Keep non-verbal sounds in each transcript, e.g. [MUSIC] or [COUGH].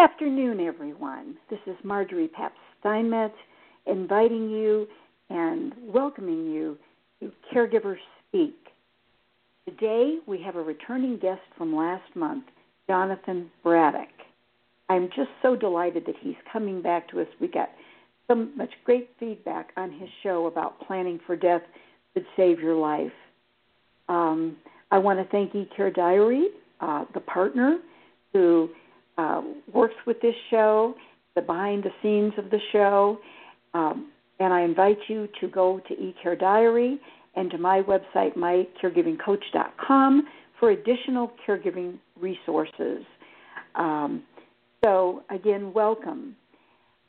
afternoon, everyone. This is Margery Pabst Steinmetz inviting you and welcoming you to Caregivers Speak. Today we have a returning guest from last month, Jonathan Braddock. I'm just so delighted that he's coming back to us. We got so much great feedback on his show about planning for death could save your life. Um, I want to thank eCare Diary, uh, the partner who uh, works with this show, the behind the scenes of the show. Um, and I invite you to go to eCare Diary and to my website, mycaregivingcoach.com, for additional caregiving resources. Um, so, again, welcome.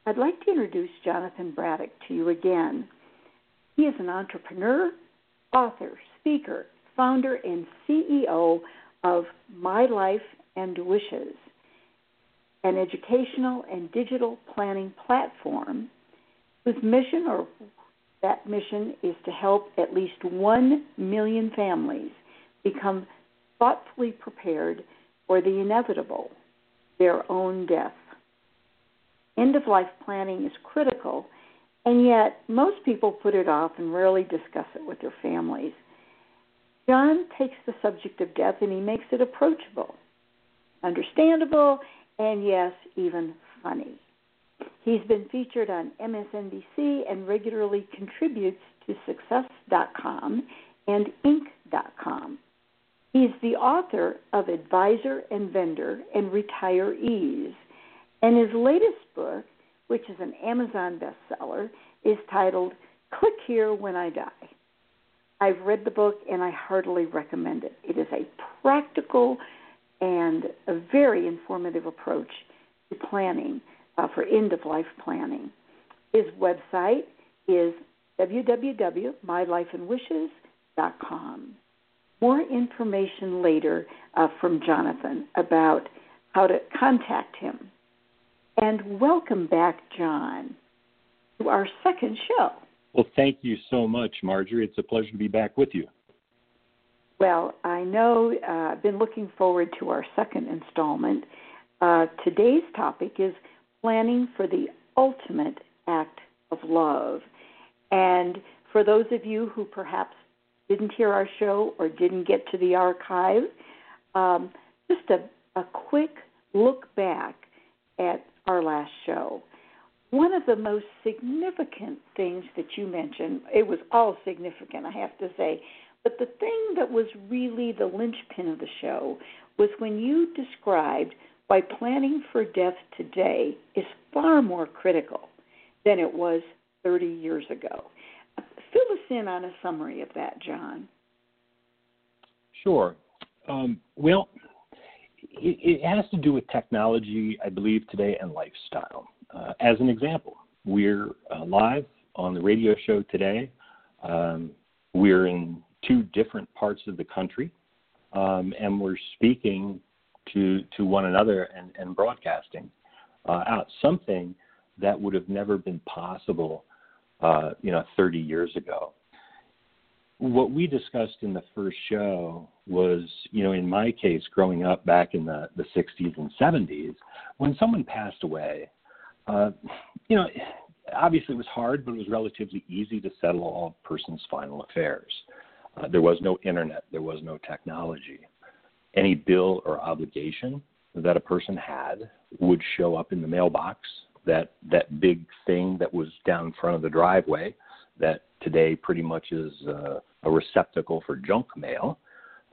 I'd like to introduce Jonathan Braddock to you again. He is an entrepreneur, author, speaker, founder, and CEO of My Life and Wishes an educational and digital planning platform whose mission or that mission is to help at least 1 million families become thoughtfully prepared for the inevitable, their own death. End of life planning is critical, and yet most people put it off and rarely discuss it with their families. John takes the subject of death and he makes it approachable, understandable, and yes, even funny. He's been featured on MSNBC and regularly contributes to Success.com and Inc.com. He's the author of Advisor and Vendor and Retirees, and his latest book, which is an Amazon bestseller, is titled Click Here When I Die. I've read the book and I heartily recommend it. It is a practical and a very informative approach to planning uh, for end of life planning. His website is www.mylifeandwishes.com. More information later uh, from Jonathan about how to contact him. And welcome back, John, to our second show. Well, thank you so much, Margery. It's a pleasure to be back with you. Well, I know uh, I've been looking forward to our second installment. Uh, today's topic is planning for the ultimate act of love. And for those of you who perhaps didn't hear our show or didn't get to the archive, um, just a, a quick look back at our last show. One of the most significant things that you mentioned, it was all significant, I have to say, but the thing that was really the linchpin of the show was when you described why planning for death today is far more critical than it was 30 years ago. Fill us in on a summary of that, John. Sure. Um, well, it, it, has to do with technology, I believe, today and lifestyle. Uh, as an example, we're uh, live on the radio show today. Um, we're in two different parts of the country, um, and we're speaking to to one another and, and broadcasting uh, out something that would have never been possible, uh, you know, 30 years ago. What we discussed in the first show was, you know, in my case, growing up back in the, the 60s and 70s, when someone passed away, uh, you know, obviously it was hard, but it was relatively easy to settle all a person's final affairs. Uh, there was no internet, there was no technology. Any bill or obligation that a person had would show up in the mailbox. That that big thing that was down front of the driveway, that today pretty much is uh, a receptacle for junk mail,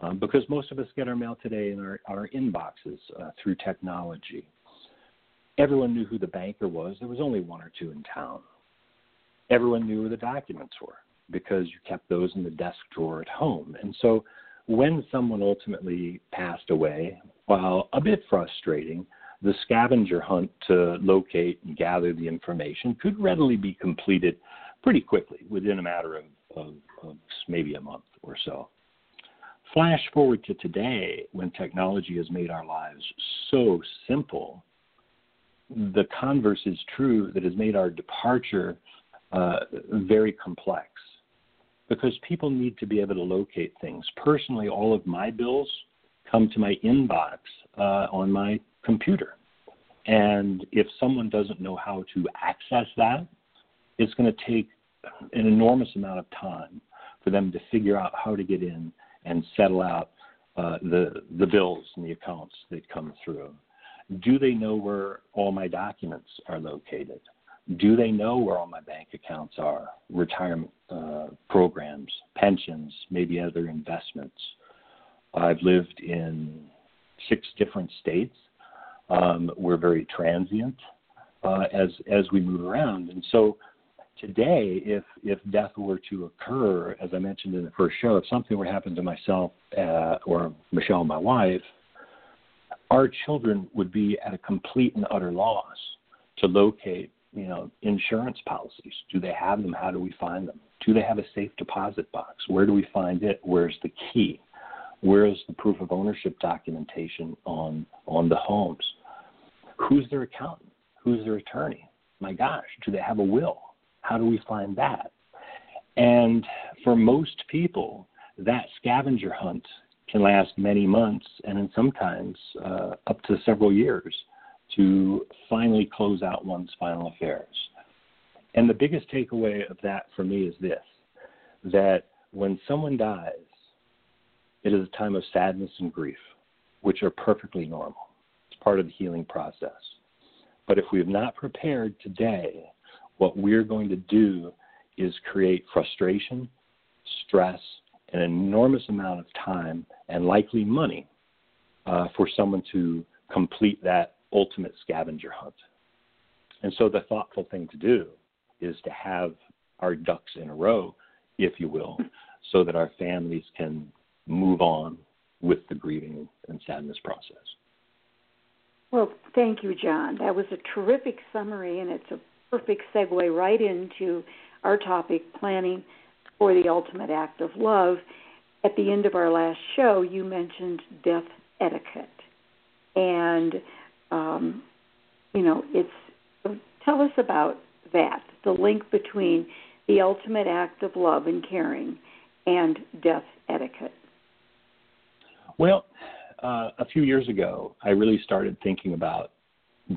um, because most of us get our mail today in our, our inboxes uh, through technology. Everyone knew who the banker was. There was only one or two in town. Everyone knew where the documents were because you kept those in the desk drawer at home. And so when someone ultimately passed away, while a bit frustrating, the scavenger hunt to locate and gather the information could readily be completed pretty quickly within a matter of, of, of maybe a month or so. Flash forward to today when technology has made our lives so simple. The converse is true that has made our departure uh, very complex because people need to be able to locate things. Personally, all of my bills come to my inbox uh, on my computer. And if someone doesn't know how to access that, it's going to take an enormous amount of time for them to figure out how to get in and settle out uh, the the bills and the accounts that come through. Do they know where all my documents are located? Do they know where all my bank accounts are, retirement uh, programs, pensions, maybe other investments? I've lived in six different states. Um, we're very transient uh, as as we move around, and so today, if if death were to occur, as I mentioned in the first show, if something were to happen to myself uh, or Michelle, my wife, our children would be at a complete and utter loss to locate, you know, insurance policies. Do they have them? How do we find them? Do they have a safe deposit box? Where do we find it? Where's the key? Where is the proof of ownership documentation on on the homes? Who's their accountant? Who's their attorney? My gosh, do they have a will? How do we find that? And for most people, that scavenger hunt can last many months and then sometimes uh, up to several years to finally close out one's final affairs. And the biggest takeaway of that for me is this that when someone dies, it is a time of sadness and grief, which are perfectly normal. It's part of the healing process. But if we have not prepared today, what we're going to do is create frustration, stress, an enormous amount of time, and likely money uh, for someone to complete that ultimate scavenger hunt. And so the thoughtful thing to do is to have our ducks in a row, if you will, so that our families can move on with the grieving and sadness process. Well, thank you, John. That was a terrific summary, and it's a perfect segue right into our topic planning for the ultimate act of love. At the end of our last show, you mentioned death etiquette. And, um, you know, it's tell us about that the link between the ultimate act of love and caring and death etiquette. Well, uh, a few years ago, I really started thinking about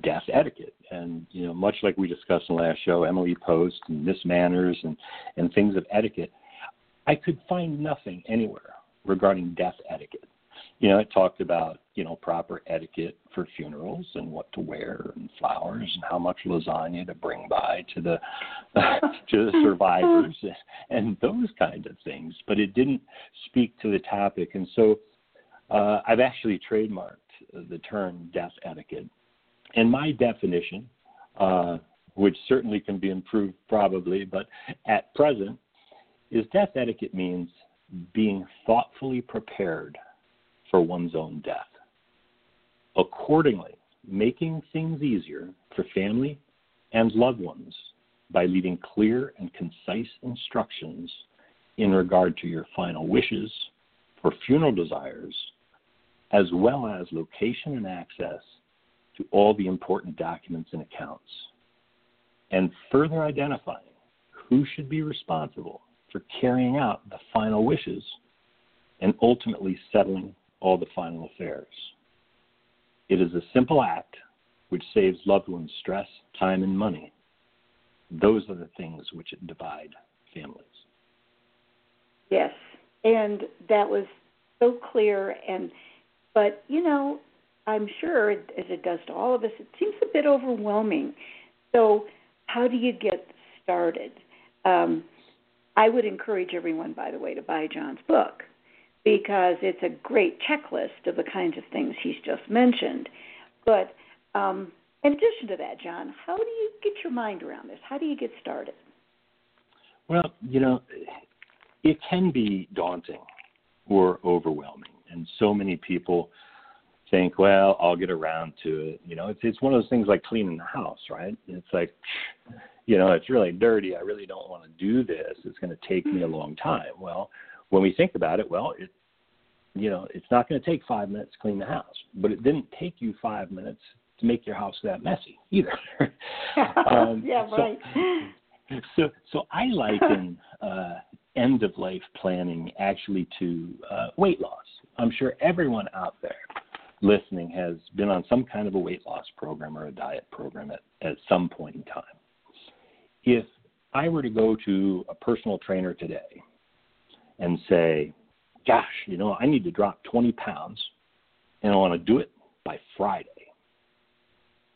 death etiquette. And you know, much like we discussed in the last show, Emily Post and Miss Manners and and things of etiquette, I could find nothing anywhere regarding death etiquette. You know, it talked about you know proper etiquette for funerals and what to wear and flowers and how much lasagna to bring by to the [LAUGHS] to the survivors [LAUGHS] and those kind of things. But it didn't speak to the topic, and so uh, I've actually trademarked the term death etiquette and my definition, uh, which certainly can be improved probably, but at present, is death etiquette means being thoughtfully prepared for one's own death. Accordingly, making things easier for family and loved ones by leaving clear and concise instructions in regard to your final wishes for funeral desires, as well as location and access to all the important documents and accounts, and further identifying who should be responsible for carrying out the final wishes and ultimately settling all the final affairs. It is a simple act which saves loved ones stress, time, and money. Those are the things which divide families. Yes, and that was so clear. And but you know, I'm sure, as it does to all of us, it seems a bit overwhelming. So, how do you get started? Um, I would encourage everyone, by the way, to buy John's book because it's a great checklist of the kinds of things he's just mentioned. But um, in addition to that, John, how do you get your mind around this? How do you get started? Well, you know, it can be daunting or overwhelming, and so many people think, well, I'll get around to it. You know, it's it's one of those things like cleaning the house, right? It's like, you know, it's really dirty. I really don't want to do this. It's going to take me a long time. Well, when we think about it, well, it, you know, it's not going to take five minutes to clean the house, but it didn't take you five minutes to make your house that messy either. [LAUGHS] um, yeah, right. So, [LAUGHS] so, so I liken uh, end of life planning actually to uh, weight loss. I'm sure everyone out there listening has been on some kind of a weight loss program or a diet program at, at some point in time. If I were to go to a personal trainer today and say, gosh, you know, I need to drop 20 pounds and I want to do it by Friday.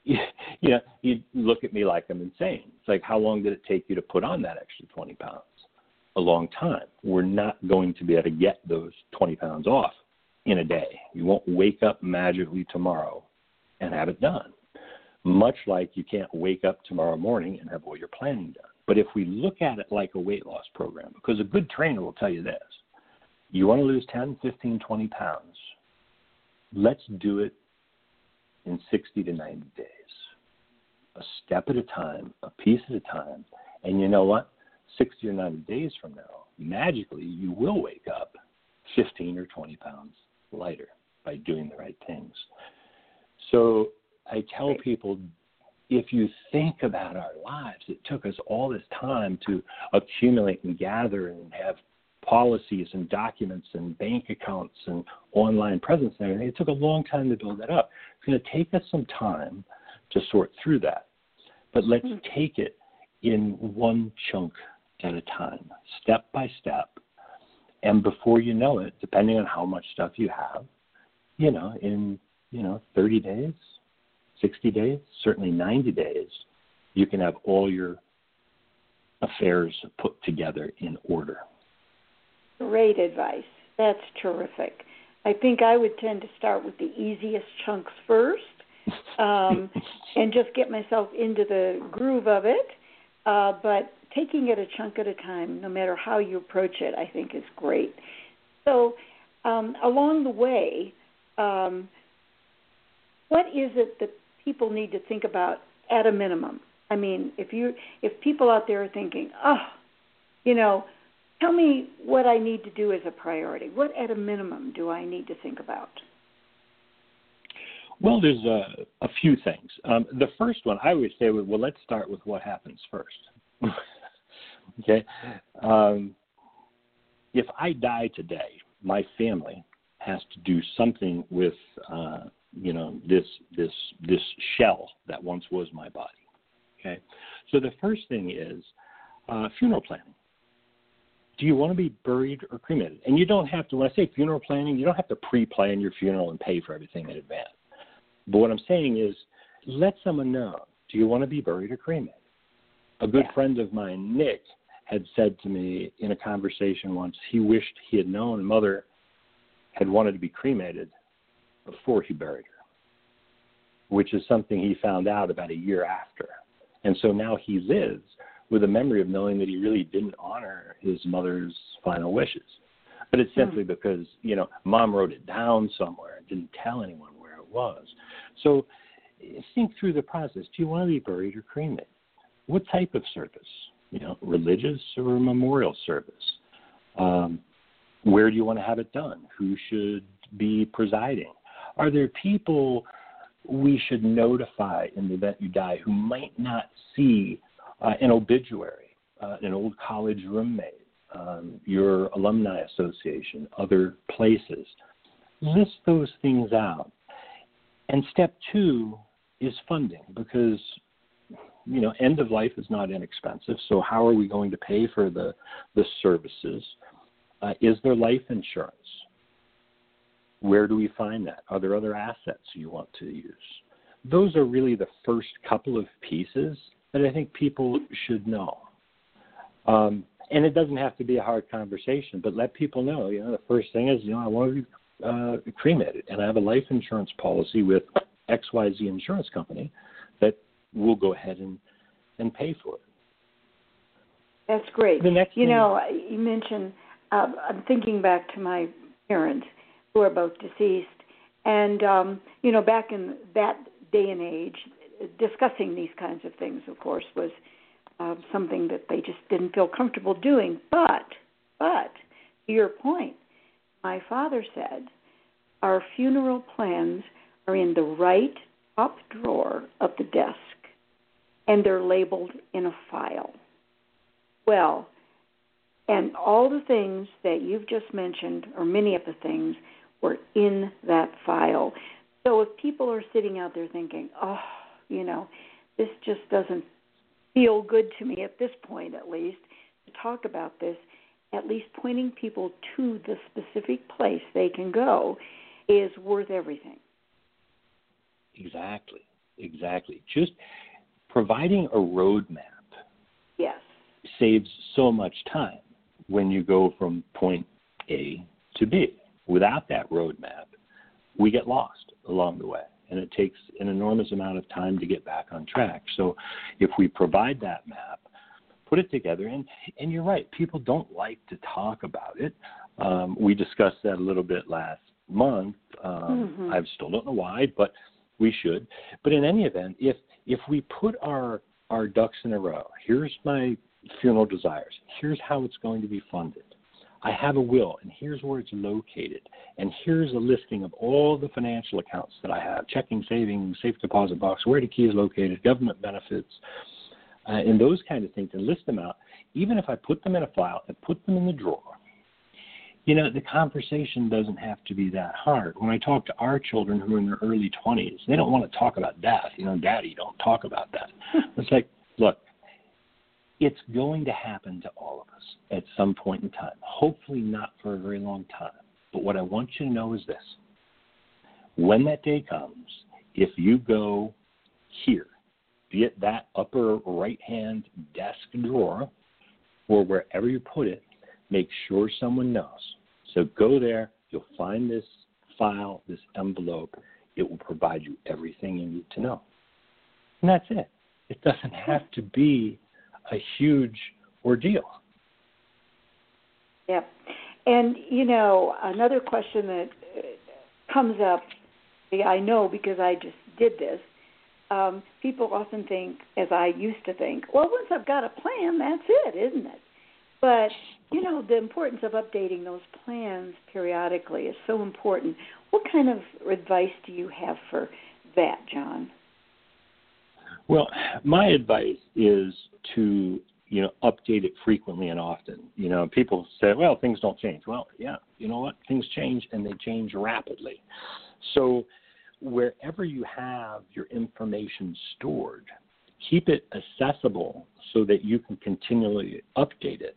[LAUGHS] You know, you'd look at me like I'm insane. It's like, how long did it take you to put on that extra 20 pounds? A long time. We're not going to be able to get those 20 pounds off in a day. You won't wake up magically tomorrow and have it done. Much like you can't wake up tomorrow morning and have all your planning done. But if we look at it like a weight loss program, because a good trainer will tell you this you want to lose 10, 15, 20 pounds, let's do it in 60 to 90 days. A step at a time, a piece at a time. And you know what? 60 or 90 days from now, magically, you will wake up 15 or 20 pounds lighter by doing the right things. So I tell people if you think about our lives, it took us all this time to accumulate and gather and have policies and documents and bank accounts and online presence and everything. It took a long time to build that up. It's going to take us some time to sort through that. But let's mm-hmm. take it in one chunk at a time, step by step. And before you know it, depending on how much stuff you have, you know, in, you know, 30 days, 60 days, certainly 90 days, you can have all your affairs put together in order. Great advice. That's terrific. I think I would tend to start with the easiest chunks first um, [LAUGHS] and just get myself into the groove of it. Uh, but taking it a chunk at a time, no matter how you approach it, I think is great. So, um, along the way, um, what is it that people need to think about at a minimum? I mean, if you if people out there are thinking, oh, you know, tell me what I need to do as a priority. What, at a minimum, do I need to think about? Well, there's a, a few things. Um, the first one I would say, well, let's start with what happens first. [LAUGHS] okay, um, if I die today, my family has to do something with, uh, you know, this this this shell that once was my body. Okay, so the first thing is uh, funeral planning do you want to be buried or cremated? And you don't have to, when I say funeral planning, you don't have to pre plan your funeral and pay for everything in advance. But what I'm saying is let someone know do you want to be buried or cremated? A good yeah. friend of mine, Nick, had said to me in a conversation once he wished he had known mother had wanted to be cremated before he buried her, which is something he found out about a year after. And so now he lives with a memory of knowing that he really didn't honor his mother's final wishes. But it's simply mm. because, you know, mom wrote it down somewhere and didn't tell anyone where it was. So think through the process. Do you want to be buried or cremated? What type of service? You know, religious or memorial service? Um, where do you want to have it done? Who should be presiding? Are there people we should notify in the event you die who might not see uh, an obituary, uh, an old college roommate, um, your alumni association, other places. List those things out. And step two is funding because you know end of life is not inexpensive. So how are we going to pay for the the services? Uh, is there life insurance? Where do we find that? Are there other assets you want to use? Those are really the first couple of pieces that I think people should know. Um, and it doesn't have to be a hard conversation, but let people know. You know, the first thing is, you know, I want to be uh, cremated, and I have a life insurance policy with X Y Z insurance company that will go ahead and and pay for it. That's great. The next, you thing, know, you mentioned. Uh, I'm thinking back to my parents, who are both deceased, and um, you know, back in that day and age, discussing these kinds of things, of course, was uh, something that they just didn't feel comfortable doing. But, but, to your point, my father said, our funeral plans are in the right top drawer of the desk, and they're labeled in a file. Well, and all the things that you've just mentioned, or many of the things, were in that file. So if people are sitting out there thinking, oh, you know, this just doesn't feel good to me at this point, at least, to talk about this, at least pointing people to the specific place they can go is worth everything. Exactly. Exactly. Just providing a roadmap yes. saves so much time when you go from point A to B. Without that roadmap, we get lost along the way, and it takes an enormous amount of time to get back on track. So, if we provide that map, put it together, and and you're right, people don't like to talk about it. Um, we discussed that a little bit last month. Um, mm-hmm. I still don't know why, but we should. But in any event, if if we put our our ducks in a row, here's my funeral desires. Here's how it's going to be funded. I have a will, and here's where it's located. And here's a listing of all the financial accounts that I have checking, savings, safe deposit box, where the key is located, government benefits, uh, and those kind of things, and list them out. Even if I put them in a file and put them in the drawer, you know, the conversation doesn't have to be that hard. When I talk to our children who are in their early 20s, they don't want to talk about death. You know, daddy, don't talk about that. [LAUGHS] it's like, look, it's going to happen to all of us at some point in time. Hopefully, not for a very long time. But what I want you to know is this when that day comes, if you go here, be it that upper right hand desk drawer or wherever you put it, make sure someone knows. So go there, you'll find this file, this envelope. It will provide you everything you need to know. And that's it. It doesn't have to be a huge ordeal. Yep. And, you know, another question that uh, comes up, I know because I just did this. Um, people often think, as I used to think, well, once I've got a plan, that's it, isn't it? But you know, the importance of updating those plans periodically is so important. What kind of advice do you have for that, John? Well, my advice is to you know update it frequently and often. You know, people say, "Well, things don't change." Well, yeah, you know what? Things change and they change rapidly. So, wherever you have your information stored, keep it accessible so that you can continually update it.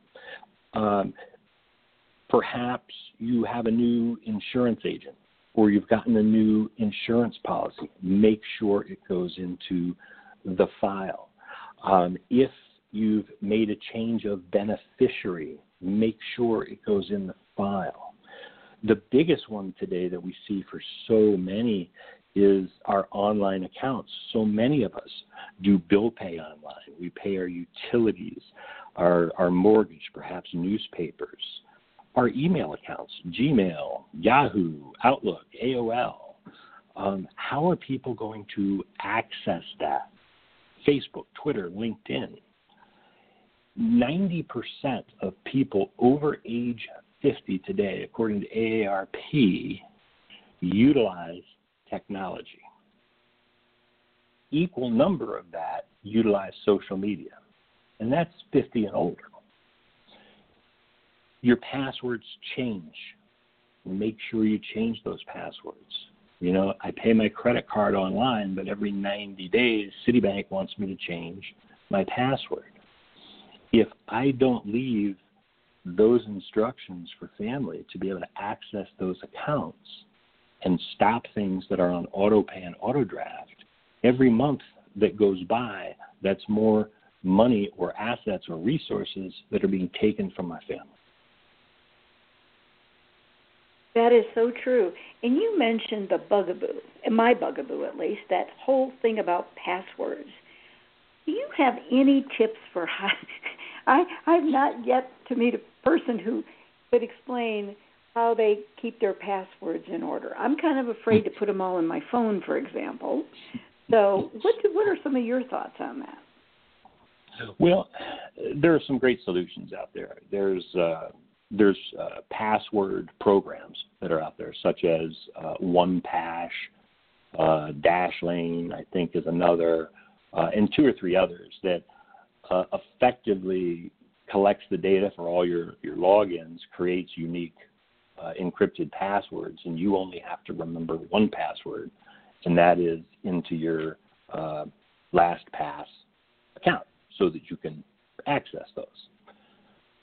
Um, perhaps you have a new insurance agent or you've gotten a new insurance policy. Make sure it goes into the file. Um, if you've made a change of beneficiary, make sure it goes in the file. The biggest one today that we see for so many is our online accounts. So many of us do bill pay online. We pay our utilities, our, our mortgage, perhaps newspapers, our email accounts, Gmail, Yahoo, Outlook, AOL. Um, how are people going to access that? Facebook, Twitter, LinkedIn. 90% of people over age 50 today, according to AARP, utilize technology. Equal number of that utilize social media, and that's 50 and older. Your passwords change. Make sure you change those passwords. You know, I pay my credit card online, but every 90 days, Citibank wants me to change my password. If I don't leave those instructions for family to be able to access those accounts, and stop things that are on auto pay and auto draft, every month that goes by, that's more money or assets or resources that are being taken from my family. That is so true. And you mentioned the bugaboo, my bugaboo at least, that whole thing about passwords. Do you have any tips for [LAUGHS] how? I I've not yet to meet a person who could explain how they keep their passwords in order. I'm kind of afraid to put them all in my phone, for example. So, what do, what are some of your thoughts on that? Well, there are some great solutions out there. There's uh, there's uh, password programs that are out there, such as uh, OnePass, uh, Dashlane, I think, is another, uh, and two or three others that uh, effectively collects the data for all your your logins, creates unique uh, encrypted passwords, and you only have to remember one password, and that is into your uh, LastPass account so that you can access those.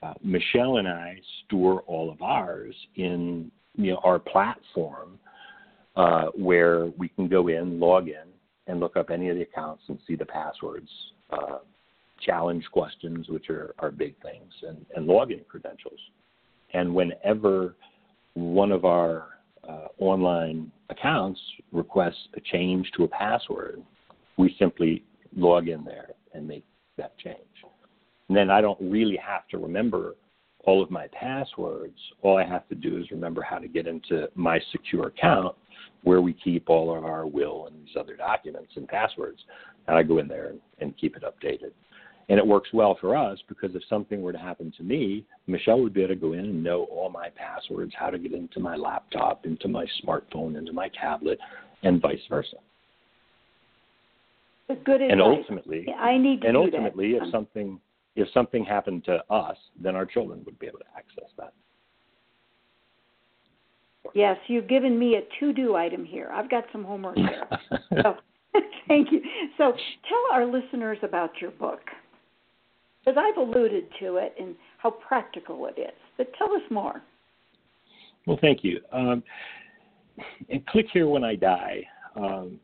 Uh, Michelle and I store all of ours in you know, our platform uh, where we can go in, log in, and look up any of the accounts and see the passwords, uh, challenge questions, which are, are big things, and, and login credentials. And whenever one of our uh, online accounts requests a change to a password, we simply log in there and make that change. And then I don't really have to remember all of my passwords. All I have to do is remember how to get into my secure account where we keep all of our will and these other documents and passwords. And I go in there and, and keep it updated. And it works well for us because if something were to happen to me, Michelle would be able to go in and know all my passwords, how to get into my laptop, into my smartphone, into my tablet, and vice versa. Good advice. And ultimately, I need to and ultimately, that. if um, something if something happened to us, then our children would be able to access that. Yes, you've given me a to-do item here. I've got some homework here. so, [LAUGHS] thank you. So, tell our listeners about your book, because I've alluded to it and how practical it is. But tell us more. Well, thank you. Um, and click here when I die. Um,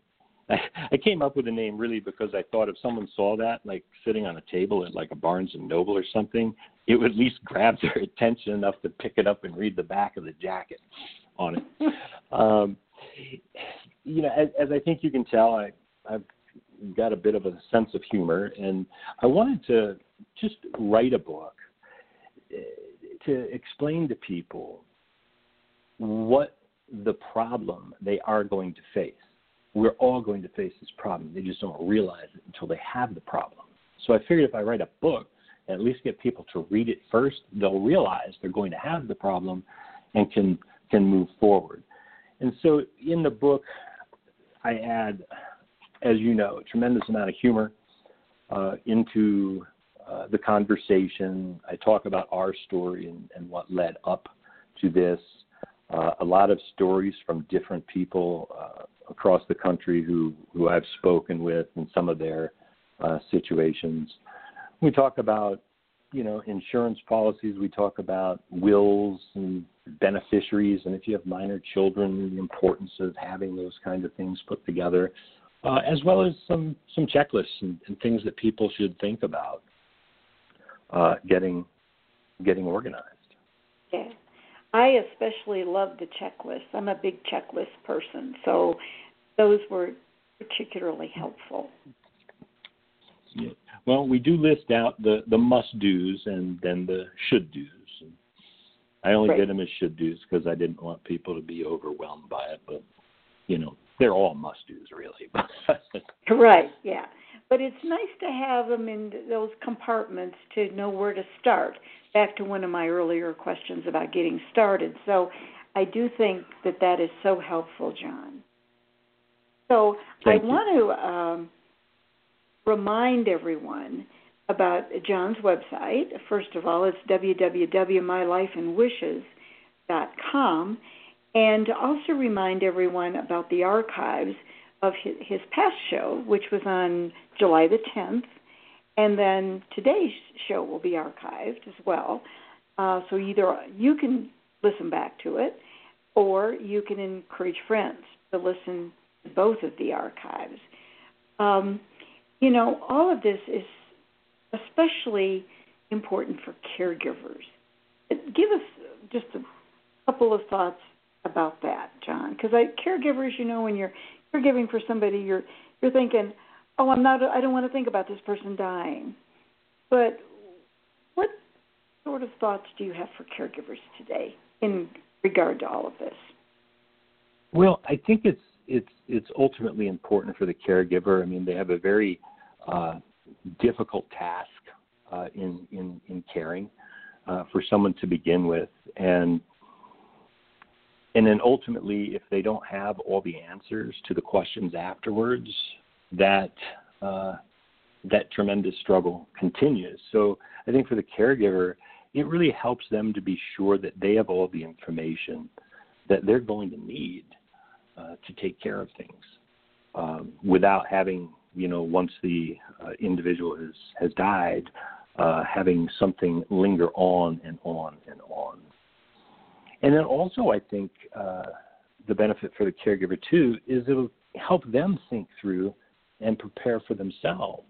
I, came up with the name really because I thought if someone saw that, like sitting on a table at like a Barnes and Noble or something, it would at least [LAUGHS] grab their attention enough to pick it up and read the back of the jacket on it. um, you know, as, as I think you can tell, I, I've got a bit of a sense of humor, and I wanted to just write a book eh, to explain to people what the problem they are going to face. We're all going to face this problem. They just don't realize it until they have the problem. So I figured if I write a book, and at least get people to read it first, they'll realize they're going to have the problem and can can move forward. And so in the book, I add, as you know, a tremendous amount of humor uh, into uh, the conversation. I talk about our story and, and what led up to this. Uh, a lot of stories from different people uh, across the country who, who I've spoken with and some of their uh, situations. We talk about, you know, insurance policies. We talk about wills and beneficiaries, and if you have minor children, the importance of having those kind of things put together, uh, as well as some some checklists and, and things that people should think about uh, getting getting organized. Yeah. I especially love the checklist. I'm a big checklist person, so those were particularly helpful. Yeah. Well, we do list out the the must dos and then the should dos. I only right. did them as should dos because I didn't want people to be overwhelmed by it. But you know, they're all must dos, really. [LAUGHS] right. Yeah. But it's nice to have them in those compartments to know where to start. Back to one of my earlier questions about getting started. So I do think that that is so helpful, John. So Thank I you. want to um, remind everyone about John's website. First of all, it's www.mylifeandwishes.com. And also remind everyone about the archives of his, his past show, which was on July the 10th. And then today's show will be archived as well. Uh, so either you can listen back to it or you can encourage friends to listen to both of the archives. Um, you know, all of this is especially important for caregivers. Give us just a couple of thoughts about that, John, because caregivers, you know, when you're caregiving for somebody, you're you're thinking, oh, I'm not, I don't want to think about this person dying. But what sort of thoughts do you have for caregivers today in regard to all of this? Well, I think it's it's it's ultimately important for the caregiver. I mean, they have a very uh, difficult task uh, in, in in caring uh, for someone to begin with, and and then ultimately, if they don't have all the answers to the questions afterwards, that uh, that tremendous struggle continues. So I think for the caregiver, it really helps them to be sure that they have all the information that they're going to need uh, to take care of things. um, without having, you know, once the uh, individual has, has died, uh, having something linger on and on and on. And then also, I think uh, the benefit for the caregiver too is it'll help them think through and prepare for themselves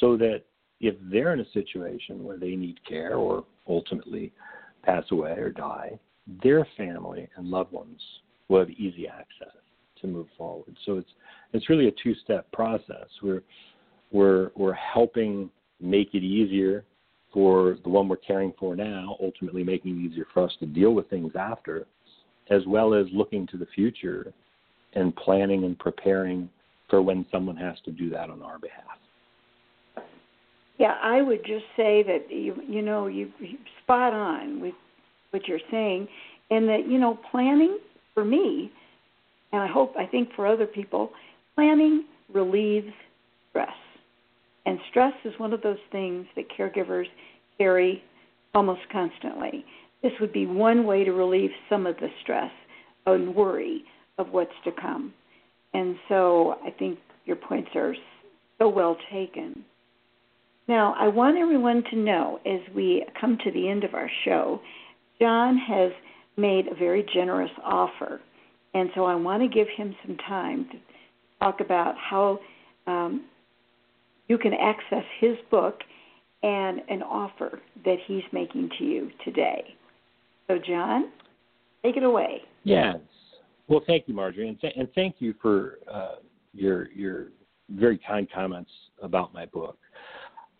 so that if they're in a situation where they need care or ultimately pass away or die, their family and loved ones will have easy access to move forward. So it's it's really a two-step process. We're we're we're helping make it easier for the one we're caring for now, ultimately making it easier for us to deal with things after, as well as looking to the future and planning and preparing for when someone has to do that on our behalf. Yeah, I would just say that you you know you spot on with what you're saying, and that you know planning for me, and I hope I think for other people, planning relieves stress, and stress is one of those things that caregivers carry almost constantly. This would be one way to relieve some of the stress and worry of what's to come, and so I think your points are so well taken. Now, I want everyone to know as we come to the end of our show, John has made a very generous offer. And so I want to give him some time to talk about how um, you can access his book and an offer that he's making to you today. So, John, take it away. Yes. Well, thank you, Margery, and, th- and thank you for uh, your your very kind comments about my book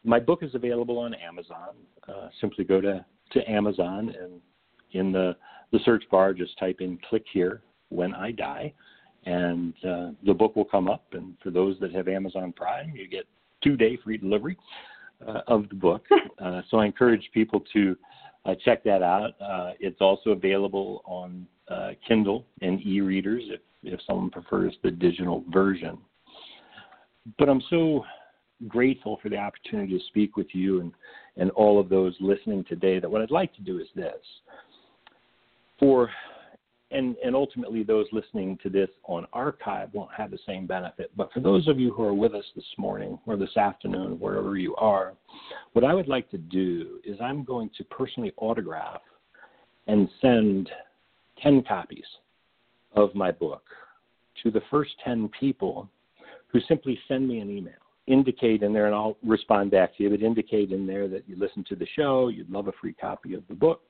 my book is available on Amazon. Uh, simply go to, to Amazon and in the, the search bar, just type in click here when I die, and uh, the book will come up. And for those that have Amazon Prime, you get two day free delivery uh, of the book. [LAUGHS] Uh, so I encourage people to uh, check that out. Uh, it's also available on uh, Kindle and e readers if, if someone prefers the digital version. But I'm so grateful for the opportunity to speak with you and, and all of those listening today that what I'd like to do is this. For and, and ultimately those listening to this on archive won't have the same benefit. But for those of you who are with us this morning or this afternoon, wherever you are, what I would like to do is I'm going to personally autograph and send 10 copies of my book to the first 10 people who simply send me an email indicate in there, and I'll respond back to you, but indicate in there that you listen to the show, you'd love a free copy of the book.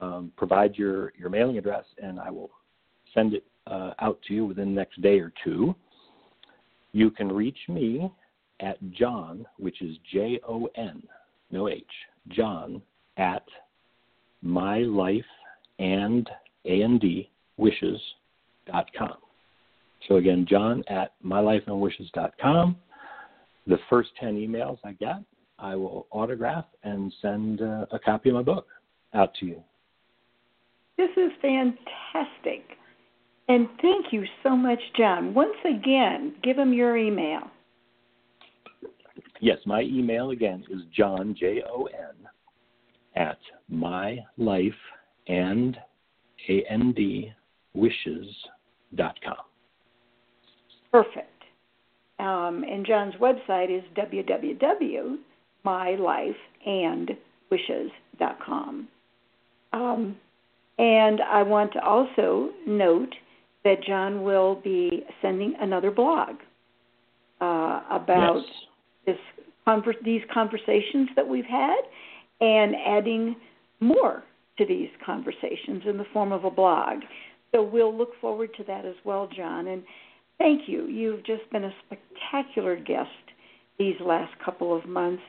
Um, provide your, your mailing address, and I will send it uh, out to you within the next day or two. You can reach me at John, which is J O N, no H, Jon at my life and A N D. So again, Jon at mylifeandwishes.com the first 10 emails I get, I will autograph and send uh, a copy of my book out to you. This is fantastic. And thank you so much, John. Once again, give them your email. Yes, my email again is Jon, J O N, at my life and A N D wishes.com. Perfect. Um, and John's website is www.mylifeandwishes.com. Um, and I want to also note that John will be sending another blog uh, about yes. this these conversations that we've had and adding more to these conversations in the form of a blog. So we'll look forward to that as well, John. And Thank you. You've just been a spectacular guest these last couple of months.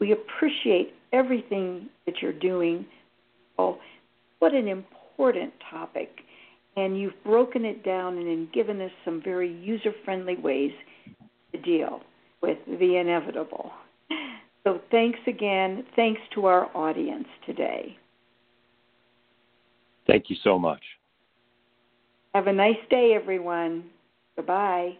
We appreciate everything that you're doing. Oh, what an important topic. And you've broken it down and given us some very user friendly ways to deal with the inevitable. So thanks again. Thanks to our audience today. Thank you so much. Have a nice day, everyone. Goodbye.